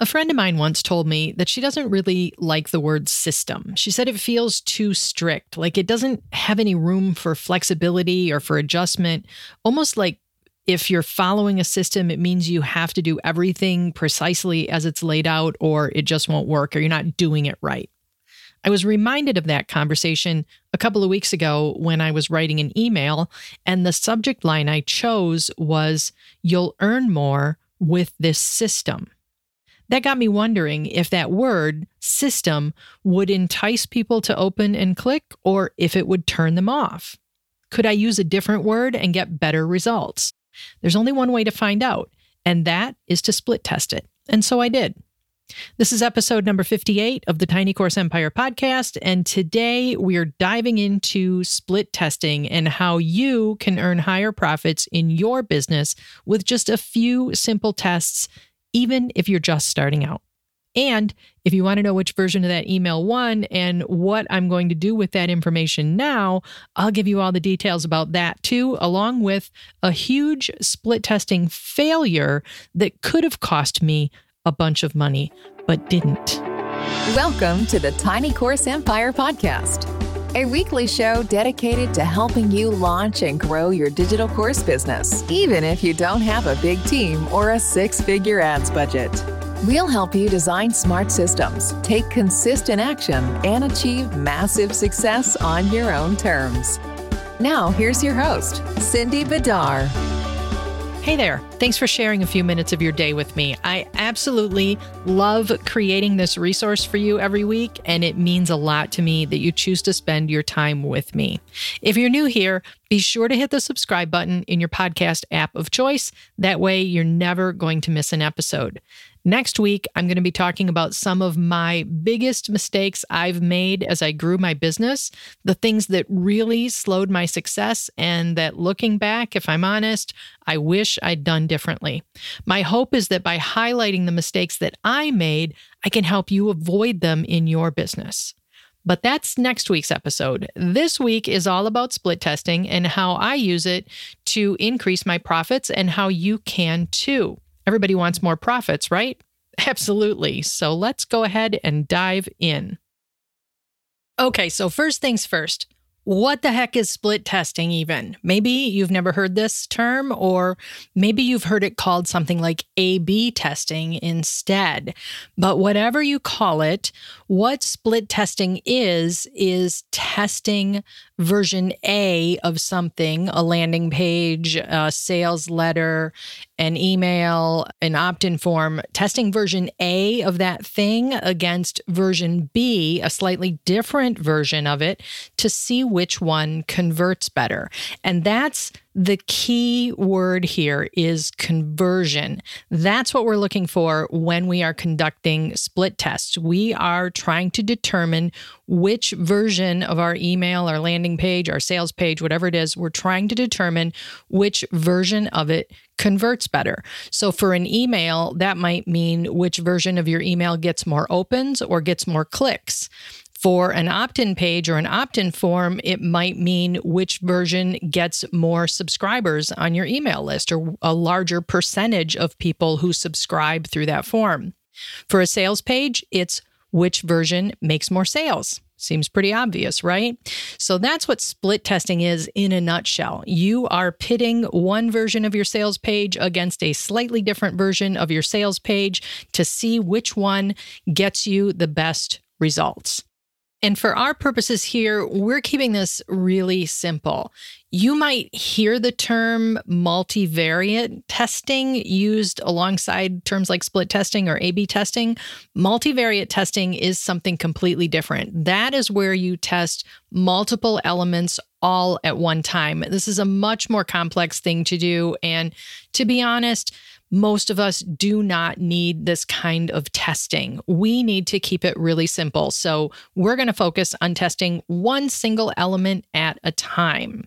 A friend of mine once told me that she doesn't really like the word system. She said it feels too strict, like it doesn't have any room for flexibility or for adjustment, almost like if you're following a system, it means you have to do everything precisely as it's laid out, or it just won't work, or you're not doing it right. I was reminded of that conversation a couple of weeks ago when I was writing an email, and the subject line I chose was You'll earn more with this system. That got me wondering if that word, system, would entice people to open and click or if it would turn them off. Could I use a different word and get better results? There's only one way to find out, and that is to split test it. And so I did. This is episode number 58 of the Tiny Course Empire podcast. And today we are diving into split testing and how you can earn higher profits in your business with just a few simple tests even if you're just starting out. And if you want to know which version of that email won and what I'm going to do with that information now, I'll give you all the details about that too, along with a huge split testing failure that could have cost me a bunch of money, but didn't. Welcome to the Tiny Course Empire podcast, a weekly show dedicated to helping you launch and grow your digital course business, even if you don't have a big team or a six figure ads budget. We'll help you design smart systems, take consistent action, and achieve massive success on your own terms. Now, here's your host, Cindy Bidar. Hey there. Thanks for sharing a few minutes of your day with me. I absolutely love creating this resource for you every week, and it means a lot to me that you choose to spend your time with me. If you're new here, be sure to hit the subscribe button in your podcast app of choice. That way, you're never going to miss an episode. Next week, I'm going to be talking about some of my biggest mistakes I've made as I grew my business, the things that really slowed my success, and that looking back, if I'm honest, I wish I'd done differently. My hope is that by highlighting the mistakes that I made, I can help you avoid them in your business. But that's next week's episode. This week is all about split testing and how I use it to increase my profits and how you can too. Everybody wants more profits, right? Absolutely. So let's go ahead and dive in. Okay, so first things first. What the heck is split testing, even? Maybe you've never heard this term, or maybe you've heard it called something like A B testing instead. But whatever you call it, what split testing is, is testing version A of something, a landing page, a sales letter, an email, an opt in form, testing version A of that thing against version B, a slightly different version of it, to see which one converts better. And that's the key word here is conversion. That's what we're looking for when we are conducting split tests. We are trying to determine which version of our email, our landing page, our sales page, whatever it is, we're trying to determine which version of it converts better. So for an email, that might mean which version of your email gets more opens or gets more clicks. For an opt in page or an opt in form, it might mean which version gets more subscribers on your email list or a larger percentage of people who subscribe through that form. For a sales page, it's which version makes more sales. Seems pretty obvious, right? So that's what split testing is in a nutshell. You are pitting one version of your sales page against a slightly different version of your sales page to see which one gets you the best results. And for our purposes here, we're keeping this really simple. You might hear the term multivariate testing used alongside terms like split testing or A B testing. Multivariate testing is something completely different. That is where you test multiple elements all at one time. This is a much more complex thing to do. And to be honest, most of us do not need this kind of testing. We need to keep it really simple. So, we're going to focus on testing one single element at a time.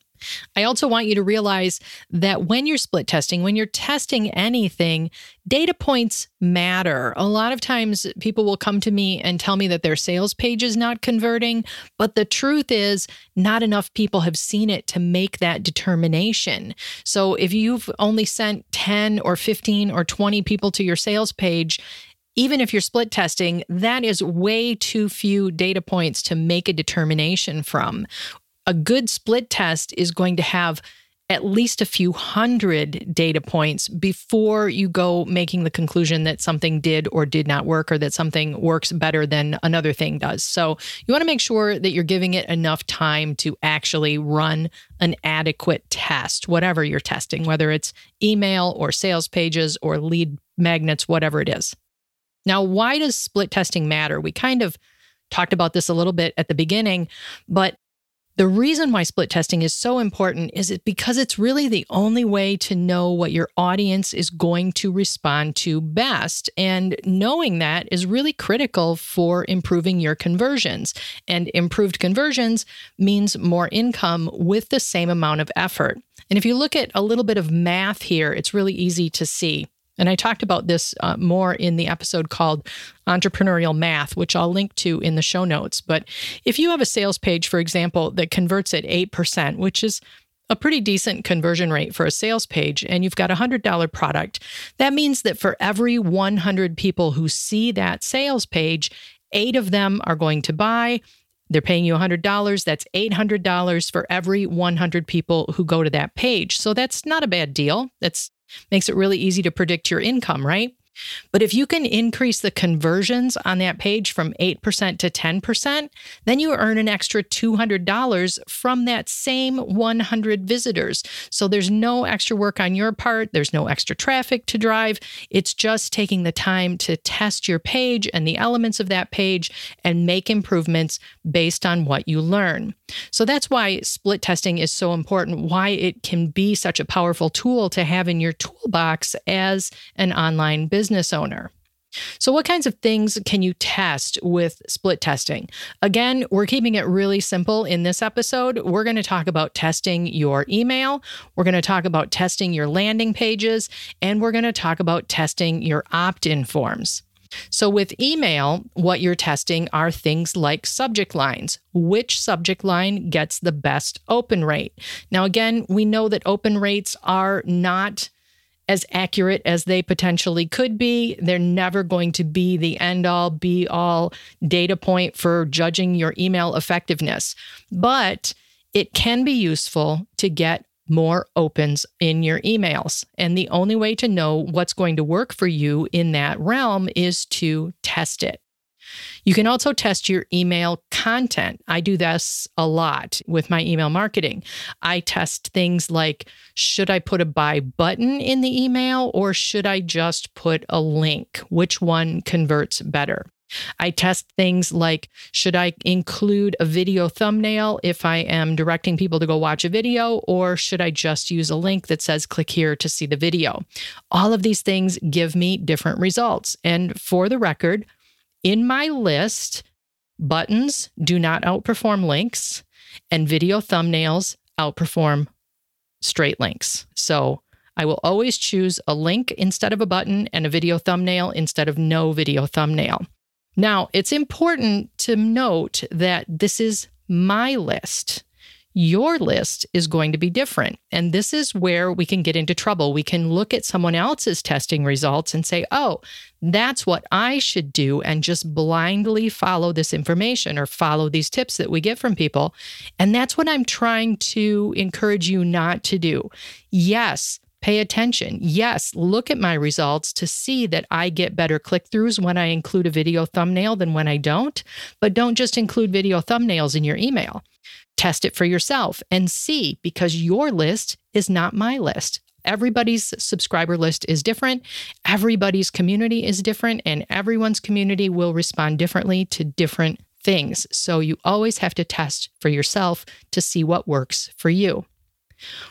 I also want you to realize that when you're split testing, when you're testing anything, data points matter. A lot of times people will come to me and tell me that their sales page is not converting, but the truth is, not enough people have seen it to make that determination. So if you've only sent 10 or 15 or 20 people to your sales page, even if you're split testing, that is way too few data points to make a determination from. A good split test is going to have at least a few hundred data points before you go making the conclusion that something did or did not work or that something works better than another thing does. So you want to make sure that you're giving it enough time to actually run an adequate test, whatever you're testing, whether it's email or sales pages or lead magnets, whatever it is. Now, why does split testing matter? We kind of talked about this a little bit at the beginning, but the reason why split testing is so important is it because it's really the only way to know what your audience is going to respond to best. And knowing that is really critical for improving your conversions. And improved conversions means more income with the same amount of effort. And if you look at a little bit of math here, it's really easy to see. And I talked about this uh, more in the episode called Entrepreneurial Math, which I'll link to in the show notes. But if you have a sales page, for example, that converts at 8%, which is a pretty decent conversion rate for a sales page, and you've got a $100 product, that means that for every 100 people who see that sales page, eight of them are going to buy. They're paying you $100. That's $800 for every 100 people who go to that page. So that's not a bad deal. That's Makes it really easy to predict your income, right? But if you can increase the conversions on that page from 8% to 10%, then you earn an extra $200 from that same 100 visitors. So there's no extra work on your part, there's no extra traffic to drive. It's just taking the time to test your page and the elements of that page and make improvements based on what you learn. So that's why split testing is so important, why it can be such a powerful tool to have in your toolbox as an online business owner. So, what kinds of things can you test with split testing? Again, we're keeping it really simple in this episode. We're going to talk about testing your email, we're going to talk about testing your landing pages, and we're going to talk about testing your opt in forms. So, with email, what you're testing are things like subject lines. Which subject line gets the best open rate? Now, again, we know that open rates are not as accurate as they potentially could be. They're never going to be the end all be all data point for judging your email effectiveness, but it can be useful to get more opens in your emails. And the only way to know what's going to work for you in that realm is to test it. You can also test your email content. I do this a lot with my email marketing. I test things like should I put a buy button in the email or should I just put a link? Which one converts better? I test things like should I include a video thumbnail if I am directing people to go watch a video, or should I just use a link that says click here to see the video? All of these things give me different results. And for the record, in my list, buttons do not outperform links, and video thumbnails outperform straight links. So I will always choose a link instead of a button and a video thumbnail instead of no video thumbnail. Now, it's important to note that this is my list your list is going to be different. And this is where we can get into trouble. We can look at someone else's testing results and say, oh, that's what I should do, and just blindly follow this information or follow these tips that we get from people. And that's what I'm trying to encourage you not to do. Yes, pay attention. Yes, look at my results to see that I get better click throughs when I include a video thumbnail than when I don't. But don't just include video thumbnails in your email. Test it for yourself and see because your list is not my list. Everybody's subscriber list is different. Everybody's community is different, and everyone's community will respond differently to different things. So you always have to test for yourself to see what works for you.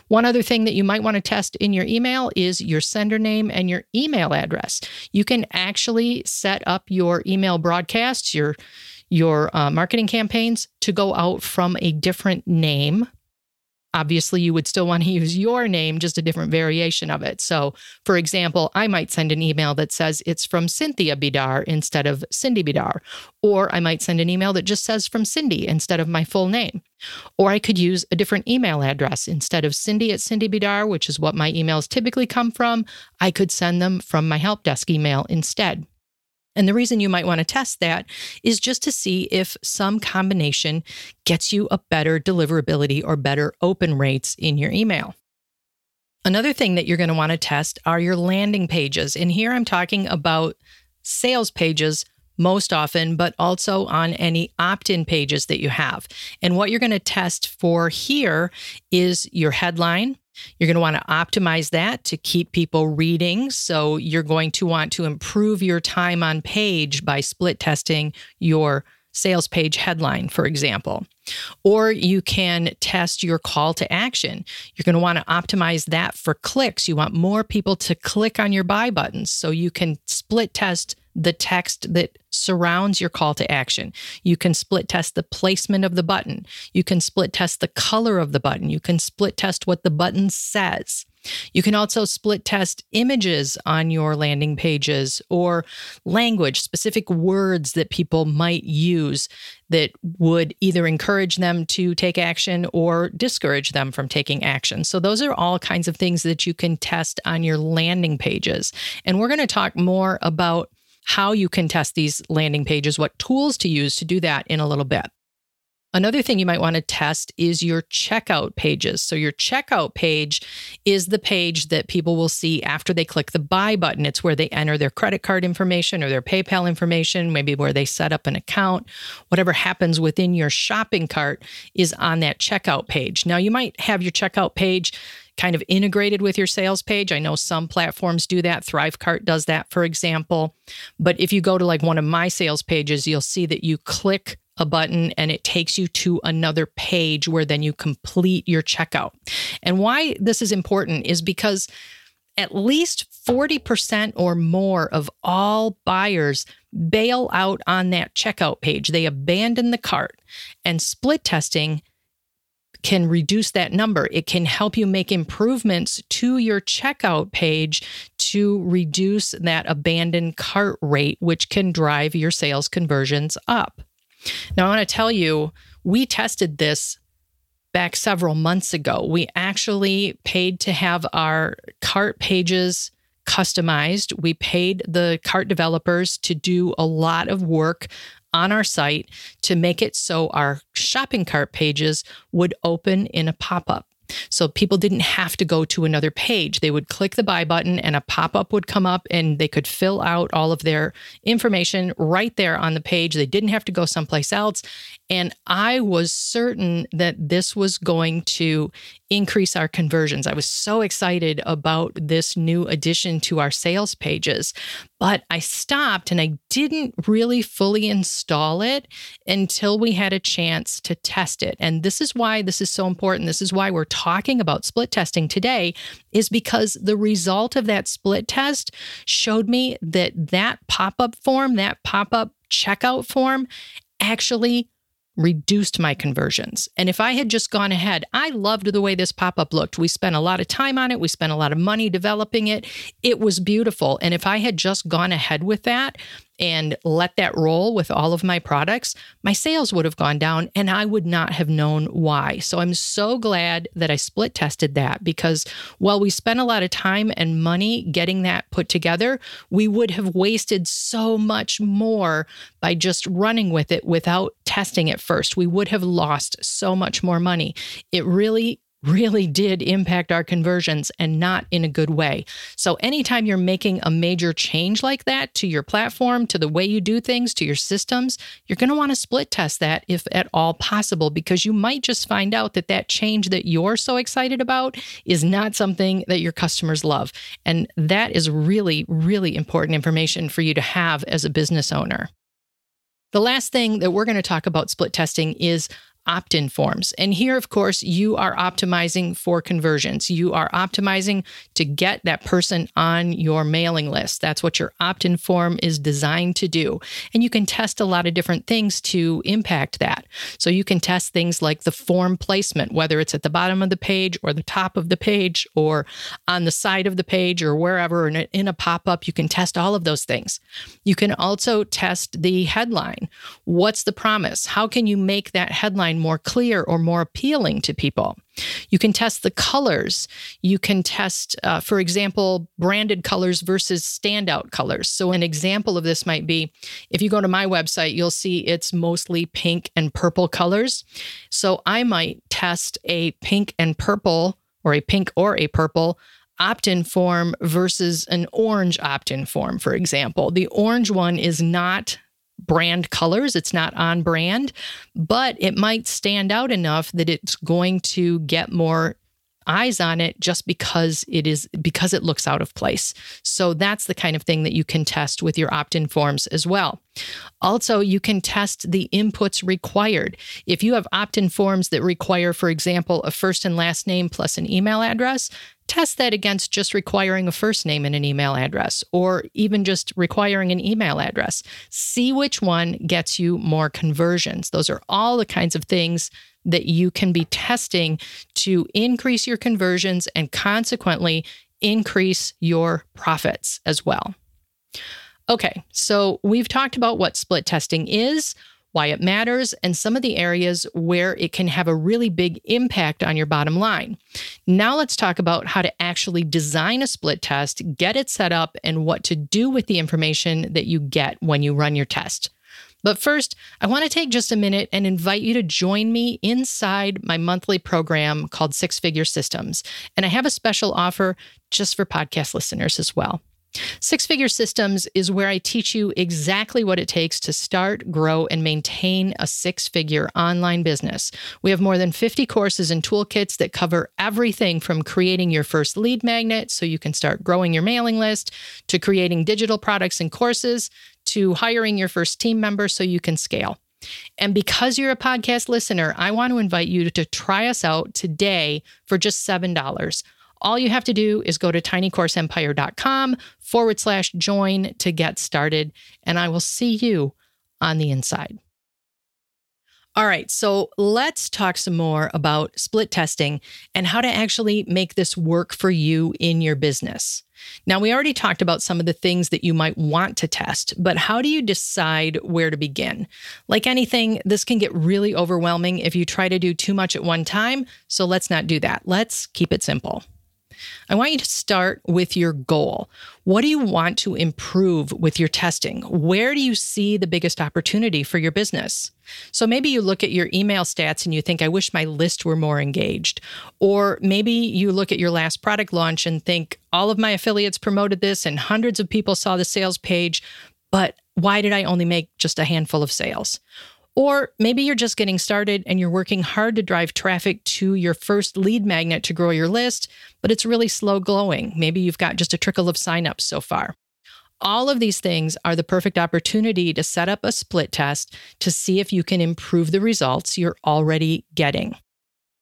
One other thing that you might want to test in your email is your sender name and your email address. You can actually set up your email broadcasts, your your uh, marketing campaigns to go out from a different name Obviously, you would still want to use your name, just a different variation of it. So, for example, I might send an email that says it's from Cynthia Bidar instead of Cindy Bidar. Or I might send an email that just says from Cindy instead of my full name. Or I could use a different email address. Instead of Cindy at Cindy Bidar, which is what my emails typically come from, I could send them from my help desk email instead. And the reason you might want to test that is just to see if some combination gets you a better deliverability or better open rates in your email. Another thing that you're going to want to test are your landing pages. And here I'm talking about sales pages most often, but also on any opt in pages that you have. And what you're going to test for here is your headline. You're going to want to optimize that to keep people reading. So you're going to want to improve your time on page by split testing your sales page headline, for example. Or you can test your call to action. You're going to want to optimize that for clicks. You want more people to click on your buy buttons. So you can split test the text that surrounds your call to action. You can split test the placement of the button. You can split test the color of the button. You can split test what the button says. You can also split test images on your landing pages or language, specific words that people might use that would either encourage them to take action or discourage them from taking action. So, those are all kinds of things that you can test on your landing pages. And we're going to talk more about how you can test these landing pages, what tools to use to do that in a little bit. Another thing you might want to test is your checkout pages. So, your checkout page is the page that people will see after they click the buy button. It's where they enter their credit card information or their PayPal information, maybe where they set up an account. Whatever happens within your shopping cart is on that checkout page. Now, you might have your checkout page kind of integrated with your sales page. I know some platforms do that. Thrivecart does that, for example. But if you go to like one of my sales pages, you'll see that you click a button and it takes you to another page where then you complete your checkout. And why this is important is because at least 40% or more of all buyers bail out on that checkout page. They abandon the cart and split testing can reduce that number. It can help you make improvements to your checkout page to reduce that abandoned cart rate, which can drive your sales conversions up. Now, I want to tell you, we tested this back several months ago. We actually paid to have our cart pages customized. We paid the cart developers to do a lot of work on our site to make it so our shopping cart pages would open in a pop up. So people didn't have to go to another page. They would click the buy button and a pop up would come up and they could fill out all of their information right there on the page. They didn't have to go someplace else. And I was certain that this was going to increase our conversions. I was so excited about this new addition to our sales pages, but I stopped and I didn't really fully install it until we had a chance to test it. And this is why this is so important. This is why we're talking about split testing today is because the result of that split test showed me that that pop-up form, that pop-up checkout form actually reduced my conversions. And if I had just gone ahead, I loved the way this pop up looked. We spent a lot of time on it, we spent a lot of money developing it. It was beautiful. And if I had just gone ahead with that, and let that roll with all of my products, my sales would have gone down and I would not have known why. So I'm so glad that I split tested that because while we spent a lot of time and money getting that put together, we would have wasted so much more by just running with it without testing it first. We would have lost so much more money. It really really did impact our conversions and not in a good way. So, anytime you're making a major change like that to your platform, to the way you do things, to your systems, you're going to want to split test that if at all possible, because you might just find out that that change that you're so excited about is not something that your customers love. And that is really, really important information for you to have as a business owner. The last thing that we're going to talk about split testing is opt in forms. And here, of course, you are optimizing for conversions. You are optimizing to get that person on your mailing list. That's what your opt in form is designed to do. And you can test a lot of different things to impact that. So you can test things like the form placement, whether it's at the bottom of the page or the top of the page or on the side of the page or wherever in a, in a pop up. You can test all of those things. You can also test the headline. What's the promise? How can you make that headline? More clear or more appealing to people. You can test the colors. You can test, uh, for example, branded colors versus standout colors. So, an example of this might be if you go to my website, you'll see it's mostly pink and purple colors. So, I might test a pink and purple or a pink or a purple opt in form versus an orange opt in form, for example. The orange one is not brand colors. It's not on brand, but it might stand out enough that it's going to get more eyes on it just because it is because it looks out of place. So that's the kind of thing that you can test with your opt-in forms as well. Also, you can test the inputs required. If you have opt-in forms that require for example a first and last name plus an email address, test that against just requiring a first name and an email address, or even just requiring an email address. See which one gets you more conversions. Those are all the kinds of things that you can be testing to increase your conversions and consequently increase your profits as well. Okay, so we've talked about what split testing is why it matters, and some of the areas where it can have a really big impact on your bottom line. Now, let's talk about how to actually design a split test, get it set up, and what to do with the information that you get when you run your test. But first, I want to take just a minute and invite you to join me inside my monthly program called Six Figure Systems. And I have a special offer just for podcast listeners as well. Six Figure Systems is where I teach you exactly what it takes to start, grow, and maintain a six figure online business. We have more than 50 courses and toolkits that cover everything from creating your first lead magnet so you can start growing your mailing list, to creating digital products and courses, to hiring your first team member so you can scale. And because you're a podcast listener, I want to invite you to try us out today for just $7. All you have to do is go to tinycourseempire.com forward slash join to get started, and I will see you on the inside. All right, so let's talk some more about split testing and how to actually make this work for you in your business. Now, we already talked about some of the things that you might want to test, but how do you decide where to begin? Like anything, this can get really overwhelming if you try to do too much at one time, so let's not do that. Let's keep it simple. I want you to start with your goal. What do you want to improve with your testing? Where do you see the biggest opportunity for your business? So maybe you look at your email stats and you think, I wish my list were more engaged. Or maybe you look at your last product launch and think, all of my affiliates promoted this and hundreds of people saw the sales page, but why did I only make just a handful of sales? Or maybe you're just getting started and you're working hard to drive traffic to your first lead magnet to grow your list, but it's really slow glowing. Maybe you've got just a trickle of signups so far. All of these things are the perfect opportunity to set up a split test to see if you can improve the results you're already getting.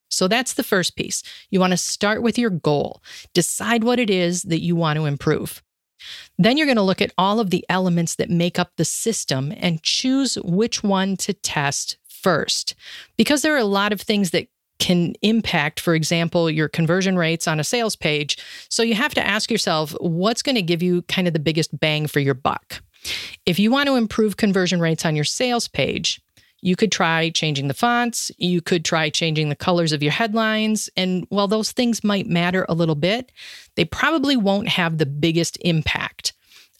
So that's the first piece. You want to start with your goal. Decide what it is that you want to improve. Then you're going to look at all of the elements that make up the system and choose which one to test first. Because there are a lot of things that can impact, for example, your conversion rates on a sales page. So you have to ask yourself what's going to give you kind of the biggest bang for your buck. If you want to improve conversion rates on your sales page, you could try changing the fonts. You could try changing the colors of your headlines. And while those things might matter a little bit, they probably won't have the biggest impact.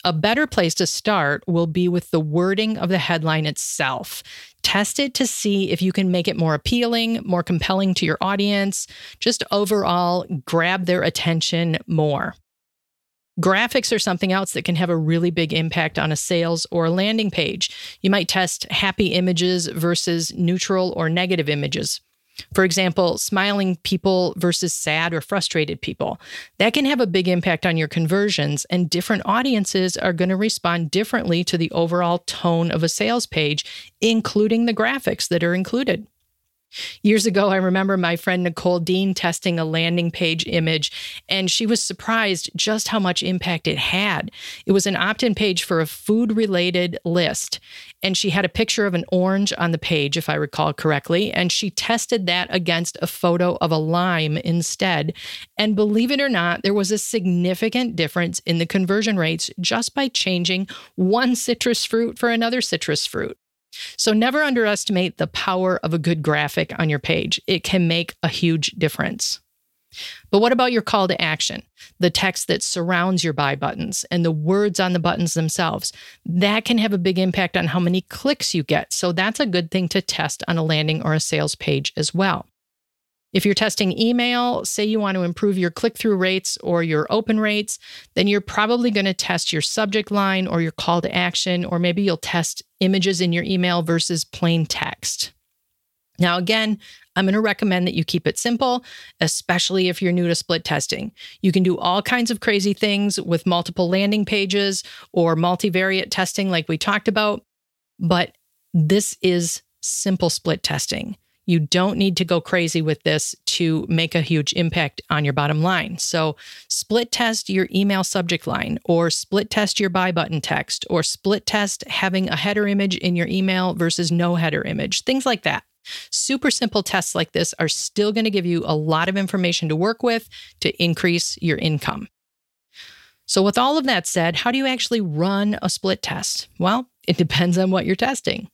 A better place to start will be with the wording of the headline itself. Test it to see if you can make it more appealing, more compelling to your audience, just overall grab their attention more. Graphics are something else that can have a really big impact on a sales or a landing page. You might test happy images versus neutral or negative images. For example, smiling people versus sad or frustrated people. That can have a big impact on your conversions, and different audiences are going to respond differently to the overall tone of a sales page, including the graphics that are included. Years ago, I remember my friend Nicole Dean testing a landing page image, and she was surprised just how much impact it had. It was an opt in page for a food related list, and she had a picture of an orange on the page, if I recall correctly, and she tested that against a photo of a lime instead. And believe it or not, there was a significant difference in the conversion rates just by changing one citrus fruit for another citrus fruit. So never underestimate the power of a good graphic on your page. It can make a huge difference. But what about your call to action? The text that surrounds your buy buttons and the words on the buttons themselves. That can have a big impact on how many clicks you get. So that's a good thing to test on a landing or a sales page as well. If you're testing email, say you want to improve your click through rates or your open rates, then you're probably going to test your subject line or your call to action, or maybe you'll test images in your email versus plain text. Now, again, I'm going to recommend that you keep it simple, especially if you're new to split testing. You can do all kinds of crazy things with multiple landing pages or multivariate testing, like we talked about, but this is simple split testing. You don't need to go crazy with this to make a huge impact on your bottom line. So, split test your email subject line, or split test your buy button text, or split test having a header image in your email versus no header image, things like that. Super simple tests like this are still going to give you a lot of information to work with to increase your income. So, with all of that said, how do you actually run a split test? Well, it depends on what you're testing.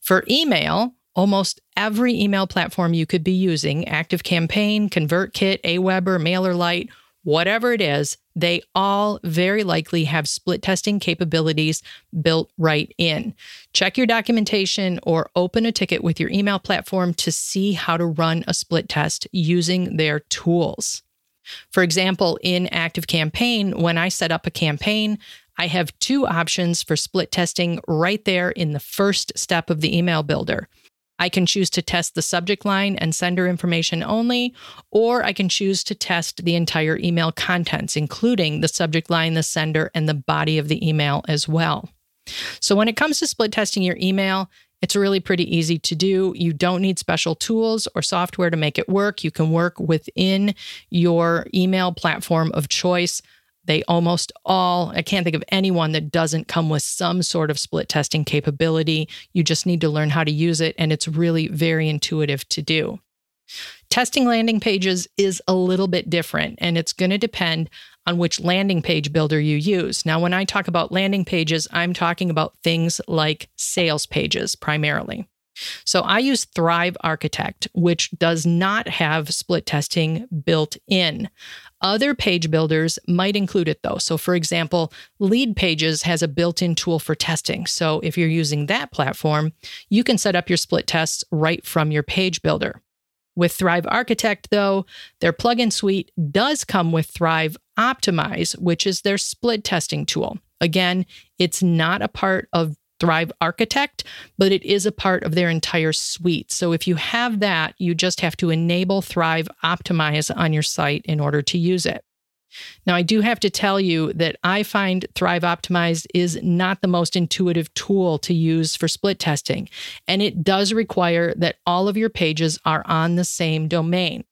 For email, almost every email platform you could be using ActiveCampaign, ConvertKit, Aweber, MailerLite, whatever it is, they all very likely have split testing capabilities built right in. Check your documentation or open a ticket with your email platform to see how to run a split test using their tools. For example, in ActiveCampaign, when I set up a campaign, I have two options for split testing right there in the first step of the email builder. I can choose to test the subject line and sender information only, or I can choose to test the entire email contents, including the subject line, the sender, and the body of the email as well. So, when it comes to split testing your email, it's really pretty easy to do. You don't need special tools or software to make it work. You can work within your email platform of choice. They almost all, I can't think of anyone that doesn't come with some sort of split testing capability. You just need to learn how to use it, and it's really very intuitive to do. Testing landing pages is a little bit different, and it's going to depend on which landing page builder you use. Now, when I talk about landing pages, I'm talking about things like sales pages primarily. So I use Thrive Architect, which does not have split testing built in. Other page builders might include it though. So, for example, Leadpages has a built in tool for testing. So, if you're using that platform, you can set up your split tests right from your page builder. With Thrive Architect, though, their plugin suite does come with Thrive Optimize, which is their split testing tool. Again, it's not a part of Thrive Architect, but it is a part of their entire suite. So if you have that, you just have to enable Thrive Optimize on your site in order to use it. Now, I do have to tell you that I find Thrive Optimized is not the most intuitive tool to use for split testing, and it does require that all of your pages are on the same domain.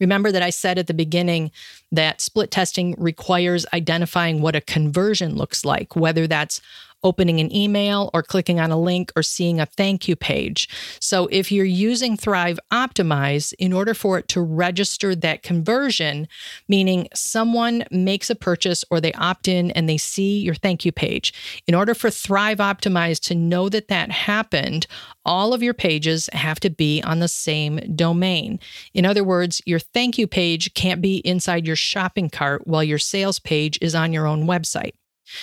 Remember that I said at the beginning that split testing requires identifying what a conversion looks like, whether that's opening an email or clicking on a link or seeing a thank you page. So if you're using Thrive Optimize, in order for it to register that conversion, meaning someone makes a purchase or they opt in and they see your thank you page, in order for Thrive Optimize to know that that happened, all of your pages have to be on the same domain. In other words, your thank you page can't be inside your shopping cart while your sales page is on your own website.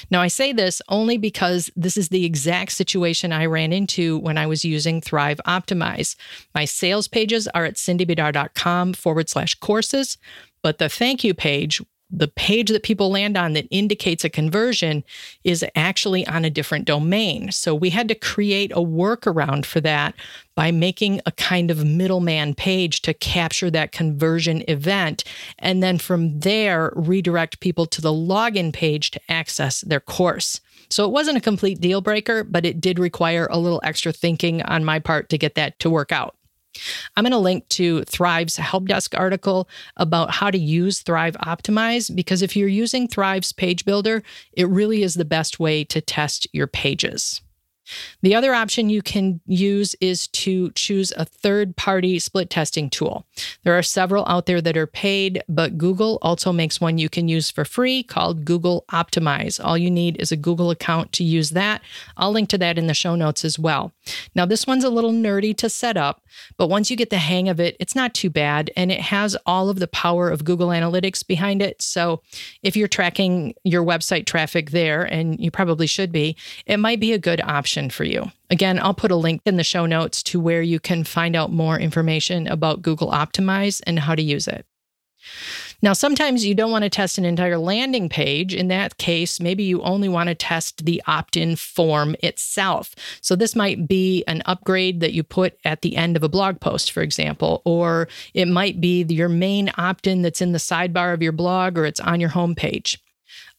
Now, I say this only because this is the exact situation I ran into when I was using Thrive Optimize. My sales pages are at cindybidar.com forward slash courses, but the thank you page the page that people land on that indicates a conversion is actually on a different domain. So we had to create a workaround for that by making a kind of middleman page to capture that conversion event. And then from there, redirect people to the login page to access their course. So it wasn't a complete deal breaker, but it did require a little extra thinking on my part to get that to work out. I'm going to link to Thrive's help desk article about how to use Thrive Optimize because if you're using Thrive's page builder, it really is the best way to test your pages. The other option you can use is to choose a third party split testing tool. There are several out there that are paid, but Google also makes one you can use for free called Google Optimize. All you need is a Google account to use that. I'll link to that in the show notes as well. Now, this one's a little nerdy to set up, but once you get the hang of it, it's not too bad and it has all of the power of Google Analytics behind it. So if you're tracking your website traffic there, and you probably should be, it might be a good option for you. Again, I'll put a link in the show notes to where you can find out more information about Google Optimize and how to use it. Now, sometimes you don't want to test an entire landing page. In that case, maybe you only want to test the opt in form itself. So, this might be an upgrade that you put at the end of a blog post, for example, or it might be your main opt in that's in the sidebar of your blog or it's on your homepage.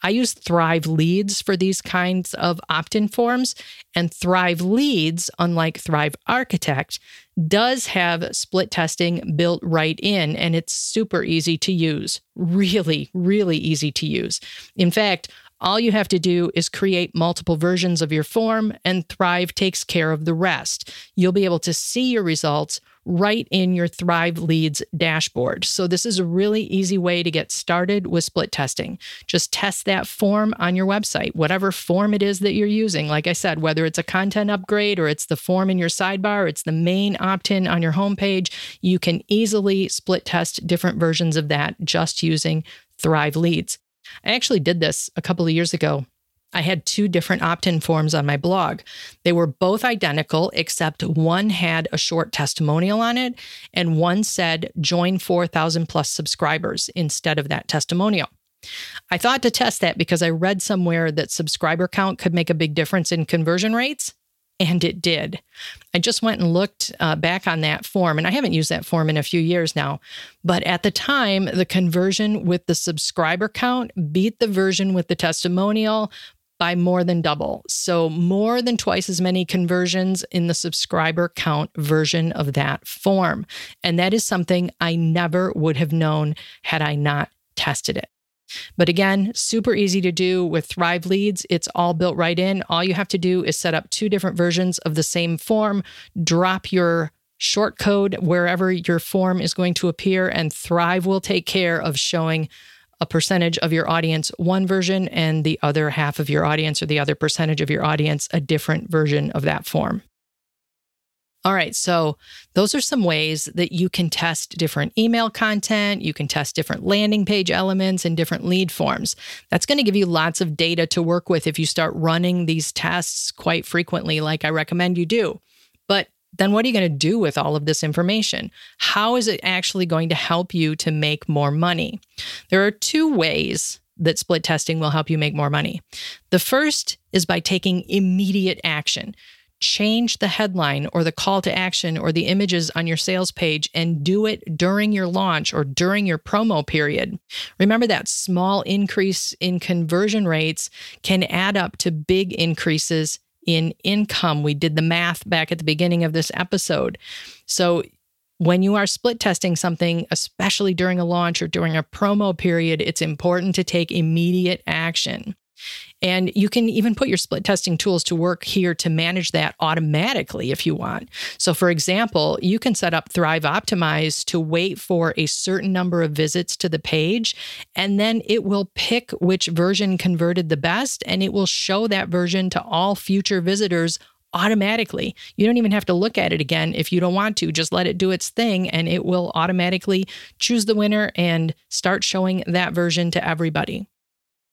I use Thrive Leads for these kinds of opt in forms. And Thrive Leads, unlike Thrive Architect, does have split testing built right in, and it's super easy to use. Really, really easy to use. In fact, all you have to do is create multiple versions of your form, and Thrive takes care of the rest. You'll be able to see your results right in your Thrive Leads dashboard. So, this is a really easy way to get started with split testing. Just test that form on your website, whatever form it is that you're using. Like I said, whether it's a content upgrade or it's the form in your sidebar, it's the main opt in on your homepage, you can easily split test different versions of that just using Thrive Leads. I actually did this a couple of years ago I had two different opt in forms on my blog. They were both identical, except one had a short testimonial on it, and one said join 4,000 plus subscribers instead of that testimonial. I thought to test that because I read somewhere that subscriber count could make a big difference in conversion rates, and it did. I just went and looked uh, back on that form, and I haven't used that form in a few years now. But at the time, the conversion with the subscriber count beat the version with the testimonial by more than double. So, more than twice as many conversions in the subscriber count version of that form. And that is something I never would have known had I not tested it. But again, super easy to do with Thrive Leads. It's all built right in. All you have to do is set up two different versions of the same form, drop your short code wherever your form is going to appear, and Thrive will take care of showing a percentage of your audience one version and the other half of your audience or the other percentage of your audience a different version of that form. All right, so those are some ways that you can test different email content, you can test different landing page elements and different lead forms. That's going to give you lots of data to work with if you start running these tests quite frequently, like I recommend you do. But then what are you going to do with all of this information? How is it actually going to help you to make more money? There are two ways that split testing will help you make more money. The first is by taking immediate action. Change the headline or the call to action or the images on your sales page and do it during your launch or during your promo period. Remember that small increase in conversion rates can add up to big increases in income. We did the math back at the beginning of this episode. So, when you are split testing something, especially during a launch or during a promo period, it's important to take immediate action. And you can even put your split testing tools to work here to manage that automatically if you want. So, for example, you can set up Thrive Optimize to wait for a certain number of visits to the page, and then it will pick which version converted the best, and it will show that version to all future visitors automatically. You don't even have to look at it again if you don't want to. Just let it do its thing and it will automatically choose the winner and start showing that version to everybody.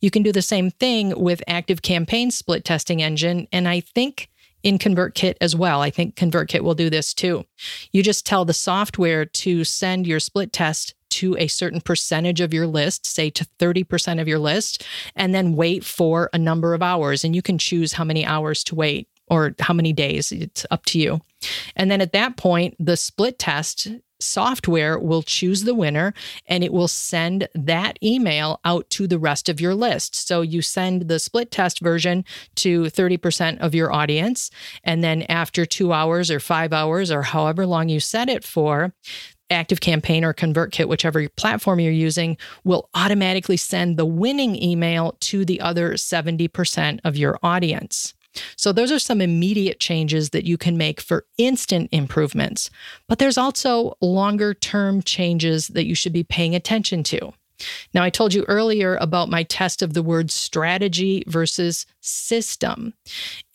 You can do the same thing with Active Campaign split testing engine. And I think in ConvertKit as well. I think ConvertKit will do this too. You just tell the software to send your split test to a certain percentage of your list, say to 30% of your list, and then wait for a number of hours. And you can choose how many hours to wait or how many days. It's up to you. And then at that point, the split test software will choose the winner and it will send that email out to the rest of your list. So you send the split test version to 30% of your audience. And then after two hours or five hours or however long you set it for, Active Campaign or ConvertKit, whichever platform you're using, will automatically send the winning email to the other 70% of your audience. So, those are some immediate changes that you can make for instant improvements. But there's also longer term changes that you should be paying attention to. Now, I told you earlier about my test of the word strategy versus system.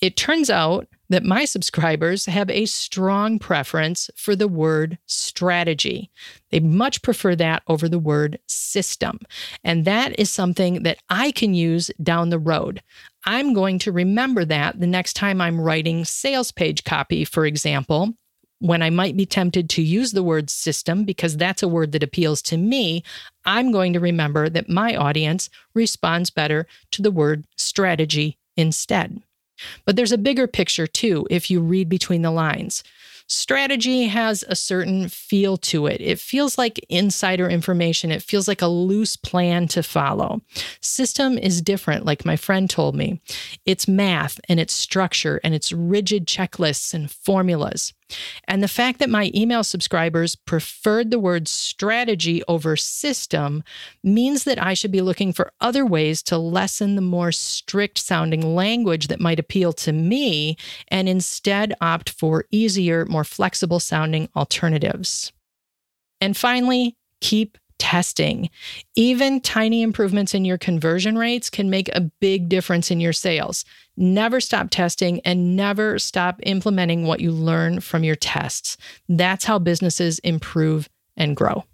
It turns out that my subscribers have a strong preference for the word strategy. They much prefer that over the word system. And that is something that I can use down the road. I'm going to remember that the next time I'm writing sales page copy, for example, when I might be tempted to use the word system because that's a word that appeals to me, I'm going to remember that my audience responds better to the word strategy instead. But there's a bigger picture too if you read between the lines. Strategy has a certain feel to it. It feels like insider information. It feels like a loose plan to follow. System is different, like my friend told me. It's math and it's structure and it's rigid checklists and formulas. And the fact that my email subscribers preferred the word strategy over system means that I should be looking for other ways to lessen the more strict sounding language that might appeal to me and instead opt for easier, more flexible sounding alternatives. And finally, keep testing. Even tiny improvements in your conversion rates can make a big difference in your sales. Never stop testing and never stop implementing what you learn from your tests. That's how businesses improve and grow.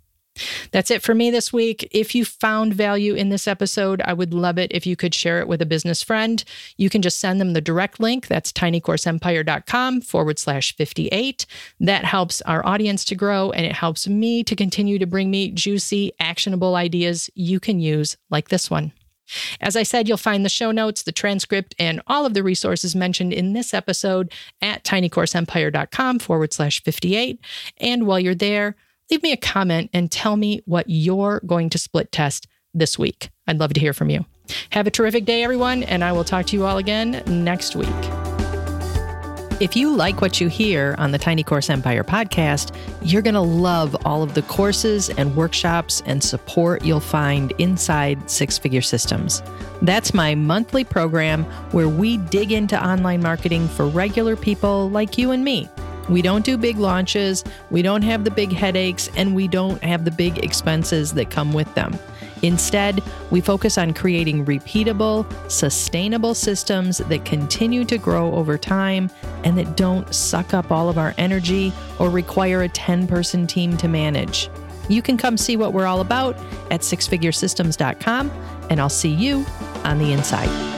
That's it for me this week. If you found value in this episode, I would love it if you could share it with a business friend. You can just send them the direct link. That's tinycourseempire.com forward slash 58. That helps our audience to grow and it helps me to continue to bring me juicy, actionable ideas you can use like this one. As I said, you'll find the show notes, the transcript, and all of the resources mentioned in this episode at tinycourseempire.com forward slash 58. And while you're there, leave me a comment and tell me what you're going to split test this week. I'd love to hear from you. Have a terrific day, everyone, and I will talk to you all again next week. If you like what you hear on the Tiny Course Empire podcast, you're going to love all of the courses and workshops and support you'll find inside Six Figure Systems. That's my monthly program where we dig into online marketing for regular people like you and me. We don't do big launches, we don't have the big headaches, and we don't have the big expenses that come with them. Instead, we focus on creating repeatable, sustainable systems that continue to grow over time and that don't suck up all of our energy or require a 10 person team to manage. You can come see what we're all about at sixfiguresystems.com, and I'll see you on the inside.